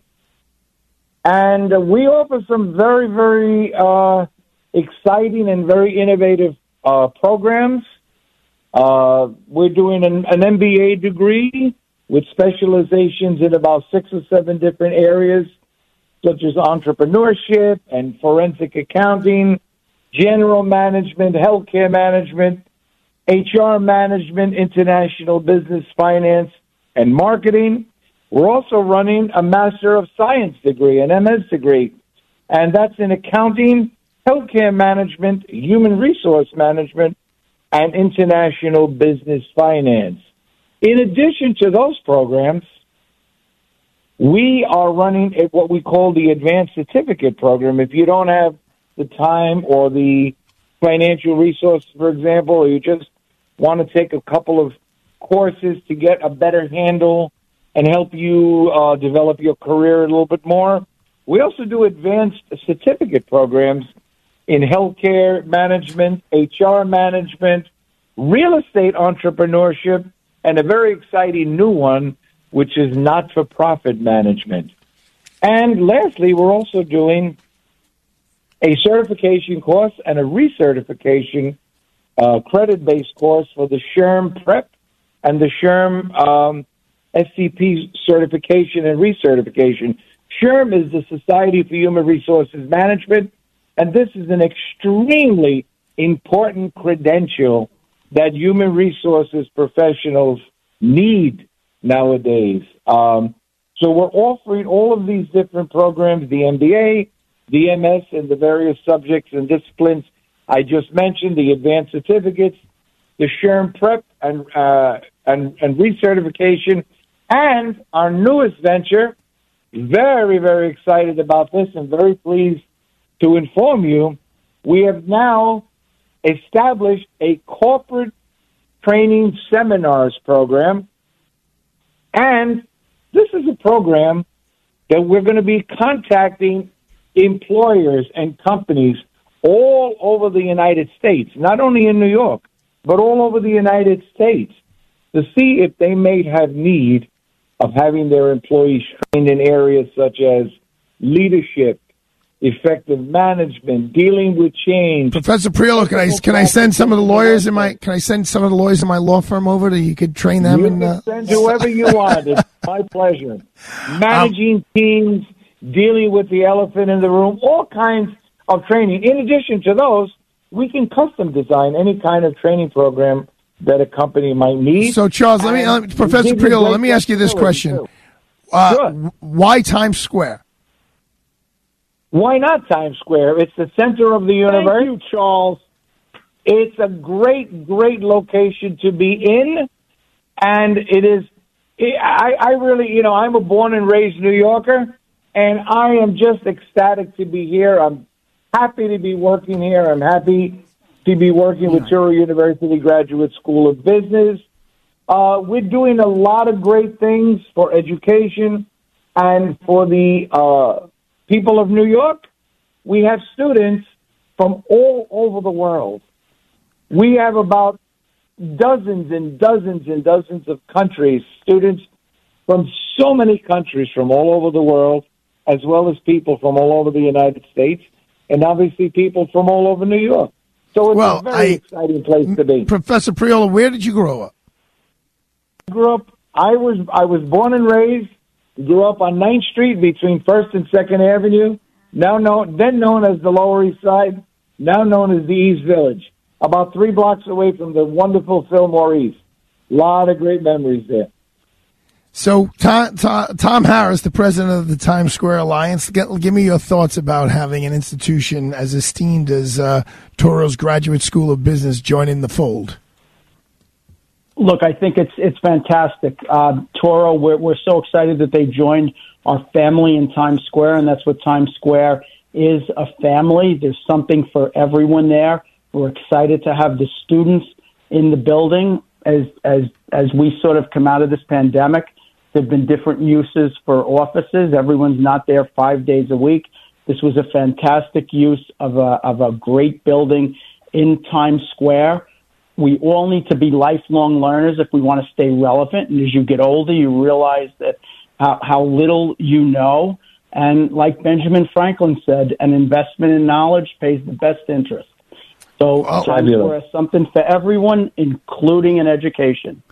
And we offer some very, very uh, exciting and very innovative uh, programs. Uh, we're doing an, an MBA degree with specializations in about six or seven different areas, such as entrepreneurship and forensic accounting, general management, healthcare management, HR management, international business finance, and marketing. We're also running a Master of Science degree, an MS degree, and that's in accounting, healthcare management, human resource management, and international business finance. In addition to those programs, we are running what we call the Advanced Certificate Program. If you don't have the time or the financial resources, for example, or you just want to take a couple of courses to get a better handle and help you uh, develop your career a little bit more, we also do advanced certificate programs in healthcare management, HR management, real estate entrepreneurship, and a very exciting new one, which is not for profit management. And lastly, we're also doing a certification course and a recertification uh, credit based course for the SHRM Prep and the SHRM um, SCP certification and recertification. SHRM is the Society for Human Resources Management, and this is an extremely important credential that human resources professionals need nowadays. Um, so we're offering all of these different programs, the MBA, the MS, and the various subjects and disciplines I just mentioned, the advanced certificates, the SHRM prep and, uh, and, and recertification, and our newest venture. Very, very excited about this and very pleased to inform you we have now established a corporate training seminars program. And this is a program that we're going to be contacting employers and companies all over the United States, not only in New York, but all over the United States to see if they may have need of having their employees trained in areas such as leadership, effective management, dealing with change. Professor Priolo, can I can I send some of the lawyers in my can I send some of the lawyers in my law firm over to you could train them You in can uh, send whoever you <laughs> want. It's my pleasure. Managing teams, dealing with the elephant in the room, all kinds of training. In addition to those, we can custom design any kind of training program that a company might need. So Charles, let me And uh, Professor we give you Priolo, let me ask you this question: uh, Why Times Square? Why not Times Square? It's the center of the universe. Thank you, Charles. It's a great, great location to be in, and it is. I, I really, you know, I'm a born and raised New Yorker, and I am just ecstatic to be here. I'm happy to be working here. I'm happy to be working with Touro University Graduate School of Business. Uh, we're doing a lot of great things for education and for the uh, people of New York. We have students from all over the world. We have about dozens and dozens and dozens of countries, students from so many countries from all over the world, as well as people from all over the United States, and obviously people from all over New York. So it's Well, a very I- exciting place to be. Professor Priolo, where did you grow up? I grew up. I was I was born and raised. Grew up on 9th Street between First and Second Avenue. Now known then known as the Lower East Side. Now known as the East Village. About three blocks away from the wonderful Fillmore East. A lot of great memories there. So, Tom, Tom, Tom Harris, the president of the Times Square Alliance, get, give me your thoughts about having an institution as esteemed as uh, Touro's Graduate School of Business join in the fold. Look, I think it's it's fantastic. Uh, Touro, we're, we're so excited that they joined our family in Times Square, and that's what Times Square is a family. There's something for everyone there. We're excited to have the students in the building as as as we sort of come out of this pandemic. There've been different uses for offices. Everyone's not there five days a week. This was a fantastic use of a of a great building in Times Square we all need to be lifelong learners if we want to stay relevant. And as you get older, you realize that how, how little you know. And like Benjamin Franklin said, an investment in knowledge pays the best interest. So. Square something for everyone, including an education.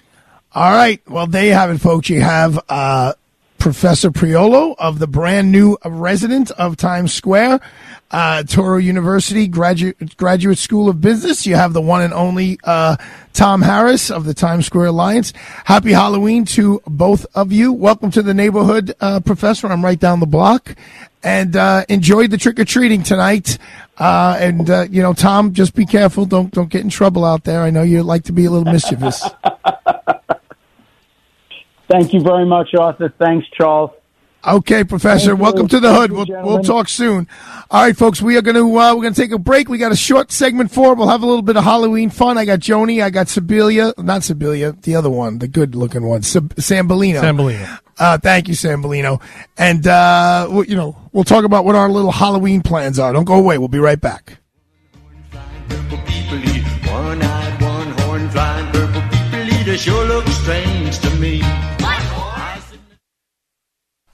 All right. Well, there you have it, folks. You have uh, Professor Priolo of the brand new resident of Times Square, uh, Touro University Graduate Graduate School of Business. You have the one and only uh, Tom Harris of the Times Square Alliance. Happy Halloween to both of you. Welcome to the neighborhood, uh, Professor. I'm right down the block. And uh, enjoy the trick or treating tonight. Uh, and uh, you know, Tom, just be careful. Don't don't get in trouble out there. I know you like to be a little mischievous. <laughs> Thank you very much, Arthur. Thanks, Charles. Okay, Professor. Thank you. Welcome to the Thank hood. you, We'll, we'll talk soon. All right, folks. We are going to uh, we're going to take a break. We got a short segment for. it. We'll have a little bit of Halloween fun. I got Joni. I got Sibilia. Not Sibilia. The other one, the good looking one, Sib- Sambolino. Sambolino. Uh, thank you, Sambolino. And uh, we- you know, we'll talk about what our little Halloween plans are. Don't go away. We'll be right back. One-eyed, one-horn, flying purple people eater sure looks strange to me.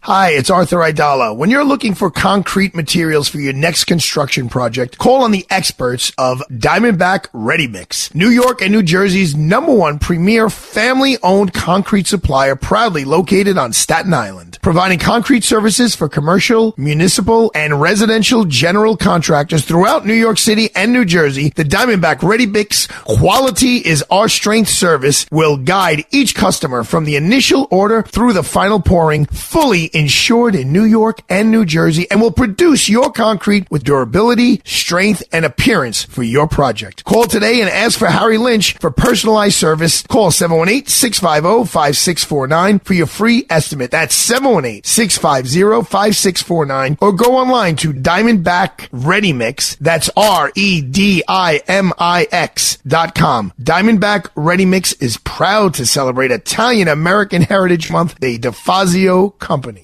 Hi, it's Arthur Aidala. When you're looking for concrete materials for your next construction project, call on the experts of Diamondback Ready Mix, New York and New Jersey's number one premier family owned concrete supplier, proudly located on Staten Island, providing concrete services for commercial, municipal, and residential general contractors throughout New York City and New Jersey. The Diamondback Ready Mix quality is our strength service will guide each customer from the initial order through the final pouring, fully insured in New York and New Jersey, and will produce your concrete with durability, strength, and appearance for your project. Call today and ask for Harry Lynch for personalized service. Call 718-650-5649 for your free estimate. That's 718-650-5649 or go online to Diamondback Ready Mix. That's R-E-D-I-M-I-X dot com. Diamondback Ready Mix is proud to celebrate Italian American Heritage Month, the DeFazio Company.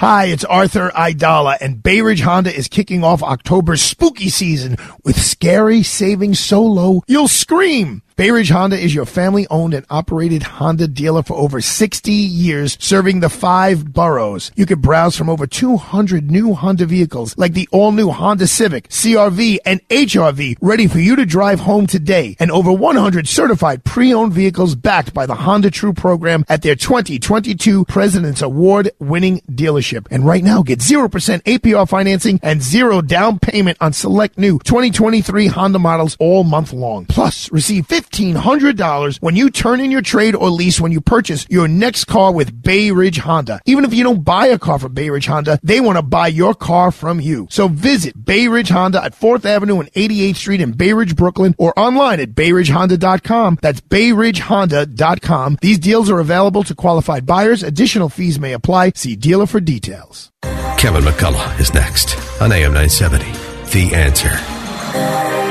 Hi, it's Arthur Aidala, and Bay Ridge Honda is kicking off October's spooky season with scary savings so low you'll scream. Bay Ridge Honda is your family owned and operated Honda dealer for over 60 years, serving the five boroughs. You can browse from over 200 new Honda vehicles like the all new Honda Civic, CRV, and HRV ready for you to drive home today, and over 100 certified pre owned vehicles backed by the Honda True program at their 2022 President's Award winning dealership. And right now, get 0% APR financing and zero down payment on select new 2023 Honda models all month long. Plus, receive $1,500 when you turn in your trade or lease when you purchase your next car with Bay Ridge Honda. Even if you don't buy a car from Bay Ridge Honda, they want to buy your car from you. So visit Bay Ridge Honda at 4th Avenue and 88th Street in Bay Ridge, Brooklyn, or online at bayridgehonda.com. That's bayridgehonda.com. These deals are available to qualified buyers. Additional fees may apply. See dealer for details. Kevin McCullough is next on AM 970. The answer.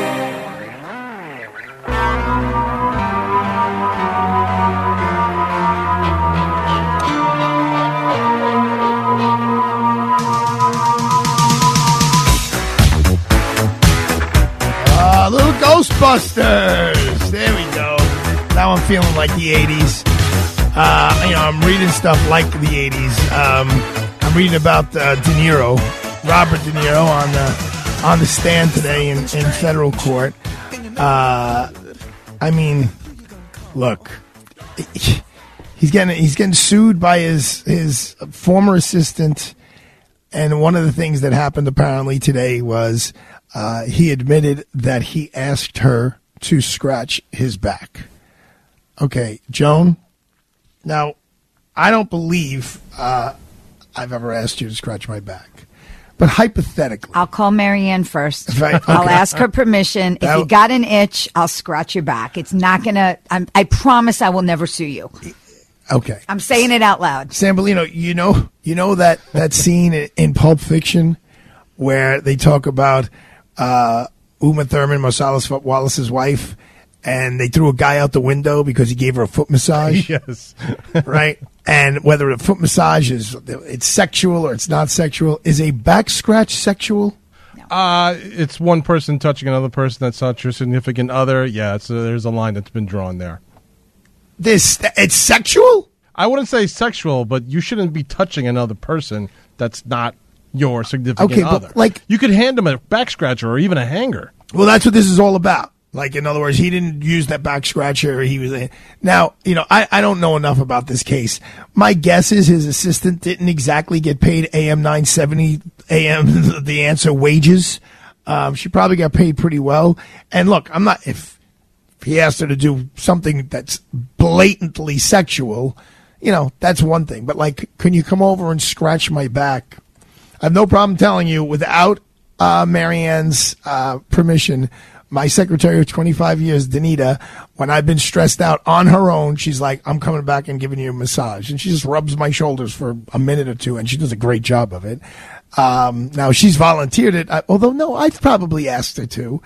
Ghostbusters. There we go. Now I'm feeling like the 80s. Uh, you know, I'm reading stuff like the 80s. Um, I'm reading about uh, De Niro, Robert De Niro, on the on the stand today in, in federal court. Uh, I mean, look, <laughs> he's getting he's getting sued by his his former assistant, and one of the things that happened apparently today was uh, he admitted that he asked her to scratch his back. Okay, Joan. Now, I don't believe uh, I've ever asked you to scratch my back, but hypothetically, I'll call Marianne first. Right, I'll ask her permission. That if you got an itch, I'll scratch your back. It's not gonna. I'm, I promise I will never sue you. okay. I'm saying it out loud. Sambolino, you know, you know that that scene in Pulp Fiction where they talk about uh, Uma Thurman, Marsellus Wallace's wife, and they threw a guy out the window because he gave her a foot massage. <laughs> yes. <laughs> right? And whether a foot massage is it's sexual or it's not sexual, is a back scratch sexual? Uh, it's one person touching another person that's not your significant other. Yeah, it's, uh, there's a line that's been drawn there. This it's sexual. I wouldn't say sexual, but you shouldn't be touching another person that's not your significant Okay, but, other. like- you could hand him a back scratcher or even a hanger. Well, that's what this is all about. Like, in other words, he didn't use that back scratcher. He was now, you know, I, I don't know enough about this case. My guess is his assistant didn't exactly get paid AM nine seventy AM <laughs> the answer wages. Um, she probably got paid pretty well. And look, I'm not if, if he asked her to do something that's blatantly sexual, you know, that's one thing. But like, can you come over and scratch my back? I have no problem telling you without uh, Marianne's uh, permission. My secretary of 25 years, Danita, when I've been stressed out on her own, she's like, I'm coming back and giving you a massage. And she just rubs my shoulders for a minute or two, and she does a great job of it. Um, now, she's volunteered it, although, no, I've probably asked her to.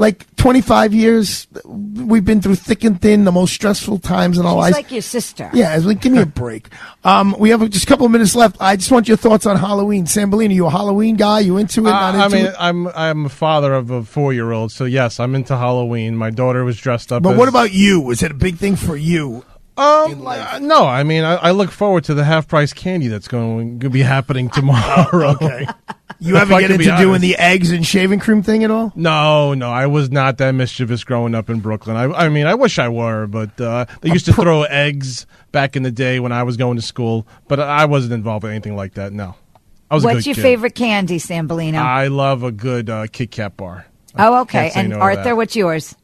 Like 25 years, we've been through thick and thin, the most stressful times in our She's lives. like your sister. Yeah, it's like, give me a <laughs> break. Um, we have just a couple of minutes left. I just want your thoughts on Halloween. Sambolino, you a Halloween guy? You into it? Not Uh, I into mean, it? I'm I'm a father of a four year old, so yes, I'm into Halloween. My daughter was dressed up. But as, what about you? Was it a big thing for you? Um, uh, no, I mean, I, I look forward to the half price candy that's going to be happening <laughs> tomorrow. <laughs> okay. You If ever I get into doing the eggs and shaving cream thing at all? No, no, I was not that mischievous growing up in Brooklyn. I, I mean, I wish I were, but uh, they used to throw eggs back in the day when I was going to school, but I wasn't involved in anything like that. No, I was. a What's good your kid. favorite candy, Sambolino? I love a good uh, Kit Kat bar. oh, okay. And no Arthur, what's yours?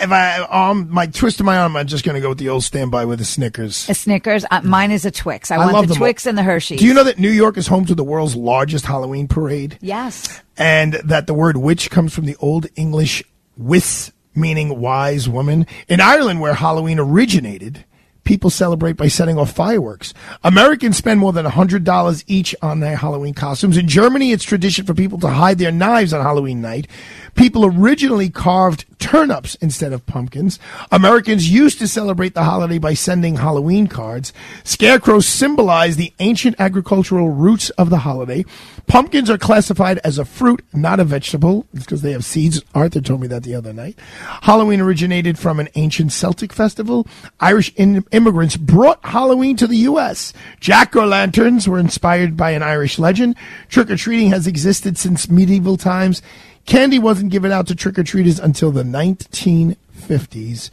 If I um my twist of my arm, I'm just going to go with the old standby with the Snickers. A Snickers. Uh, mine is a Twix. I, I want love the them all. Twix and the Hershey's. Do you know that New York is home to the world's largest Halloween parade? Yes. and that the word witch comes from the Old English wis, meaning wise woman. In Ireland, where Halloween originated, people celebrate by setting off fireworks. Americans spend more than $100 each on their Halloween costumes. In Germany, it's tradition for people to hide their knives on Halloween night People originally carved turnips instead of pumpkins. Americans used to celebrate the holiday by sending Halloween cards. Scarecrows symbolize the ancient agricultural roots of the holiday. Pumpkins are classified as a fruit, not a vegetable, because they have seeds. Arthur told me that the other night. Halloween originated from an ancient Celtic festival. Irish in- immigrants brought Halloween to the U.S. Jack o' lanterns were inspired by an Irish legend. Trick or treating has existed since medieval times. Candy wasn't given out to trick or treaters until the 1950s.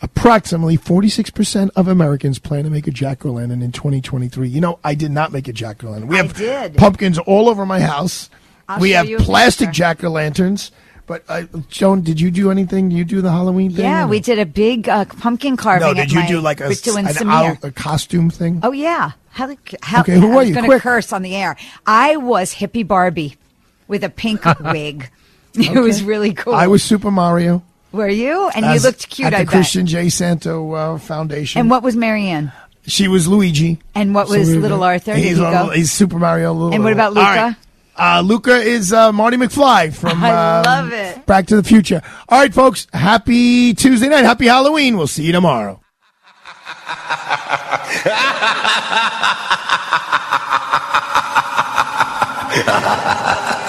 Approximately 46% of Americans plan to make a jack o' lantern in 2023. You know, I did not make a jack o' lantern. We have pumpkins all over my house. I'll we have plastic jack o' lanterns. But, uh, Joan, did you do anything? Did you do the Halloween thing? Yeah, we did a big uh, pumpkin carving. No, did you my do like a, Ritu an owl- a costume thing? Oh yeah. How, how, Okay, who I was you? going to curse on the air. I was hippie Barbie with a pink <laughs> wig. <laughs> It was really cool. I was Super Mario. Were you? And As- you looked cute. at the I bet. Christian J. Santo uh, Foundation. And what was Marianne? She was Luigi. And what was we- little Arthur? He's, he little- he's Super Mario. Little, And what about All right. Luca? Uh, Luca is uh, Marty McFly from <laughs> I um, love it. Back to the Future. All right, folks. Happy Tuesday night. Happy Halloween. We'll see you tomorrow. <laughs>